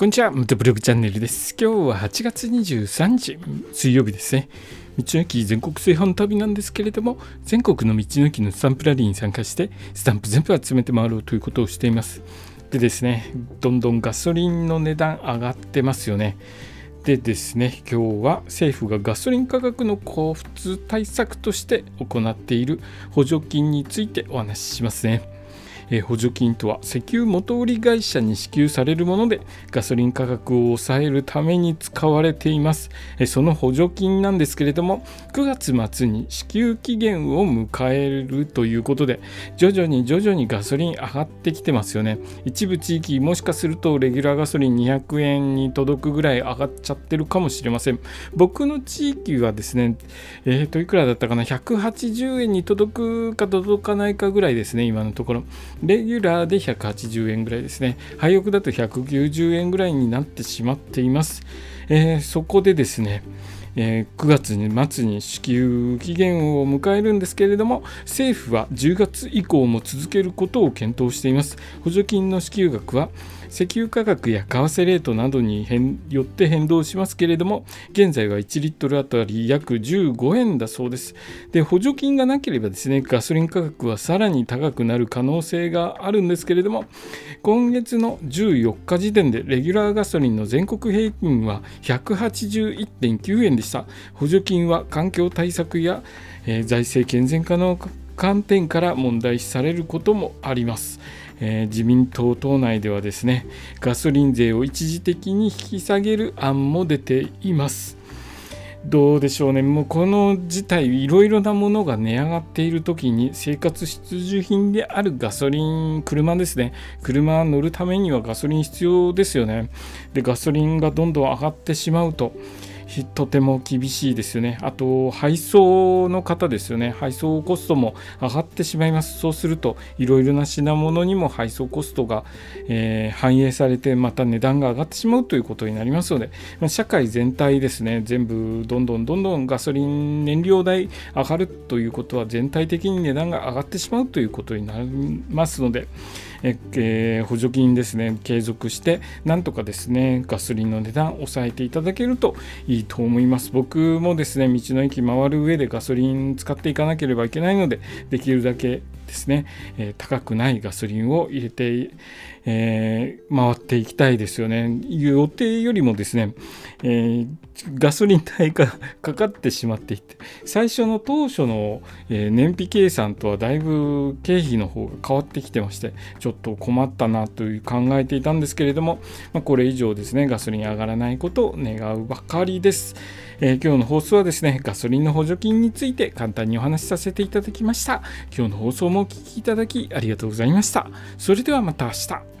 こんにちは、ムトブログチャンネルです。今日は8月23日、水曜日ですね。道の駅全国炊飯旅なんですけれども、全国の道の駅のスタンプラリーに参加して、スタンプ全部集めて回ろうということをしています。でですね、どんどんガソリンの値段上がってますよね。でですね、今日は政府がガソリン価格の高騰対策として行っている補助金についてお話ししますね。え補助金とは石油元売り会社に支給されるものでガソリン価格を抑えるために使われています、えその補助金なんですけれども9月末に支給期限を迎えるということで徐々に徐々にガソリン上がってきてますよね。一部地域もしかするとレギュラーガソリン200円に届くぐらい上がっちゃってるかもしれません。僕の地域はですねえーといくらだったかな？180円に届くか届かないかぐらいですね今のところ。レギュラーで180円ぐらいですね。廃屋だと190円ぐらいになってしまっています。えーそこでですね、えー9月に末に支給期限を迎えるんですけれども政府は10月以降も続けることを検討しています。補助金の支給額は石油価格や為替レートなどに変よって変動しますけれども現在は1リットルあたり約15円だそうです。で補助金がなければですねガソリン価格はさらに高くなる可能性があるんですけれども今月の14日時点でレギュラーガソリンの全国平均は181.9円でした。補助金は環境対策や、えー財政健全化の観点から問題視されることもあります、えー自民党党内ではですねガソリン税を一時的に引き下げる案も出ています。どうでしょうね、もうこの事態、いろいろなものが値上がっているときに、生活必需品であるガソリン、車ですね、車乗るためにはガソリン必要ですよね。で、ガソリンがどんどん上がってしまうと、とても厳しいですよね。あと、配送の方ですよね。配送コストも上がってしまいます。そうすると、いろいろな品物にも配送コストが、えー反映されて、また値段が上がってしまうということになりますので、まあ社会全体ですね、全部どんどんどんどんガソリン燃料代上がるということは、全体的に値段が上がってしまうということになりますので、ええー補助金ですね、継続して、なんとかですね、ガソリンの値段抑えていただけるといいと思います。僕もですね、道の駅回る上でガソリン使っていかなければいけないので、できるだけですね、えー高くないガソリンを入れて、えー回っていきたいですよね。予定よりもですね、えーガソリン代がかかってしまっていて、最初の当初の、え燃費計算とはだいぶ経費の方が変わってきてまして、ちょっと困ったなという考えていたんですけれども、まあ、これ以上ですね、ガソリン上がらないことを願うばかりです。えー今日の放送はですね、ガソリンの補助金について簡単にお話しさせていただきました。今日の放送もお聞きいただきありがとうございました。それではまた明日。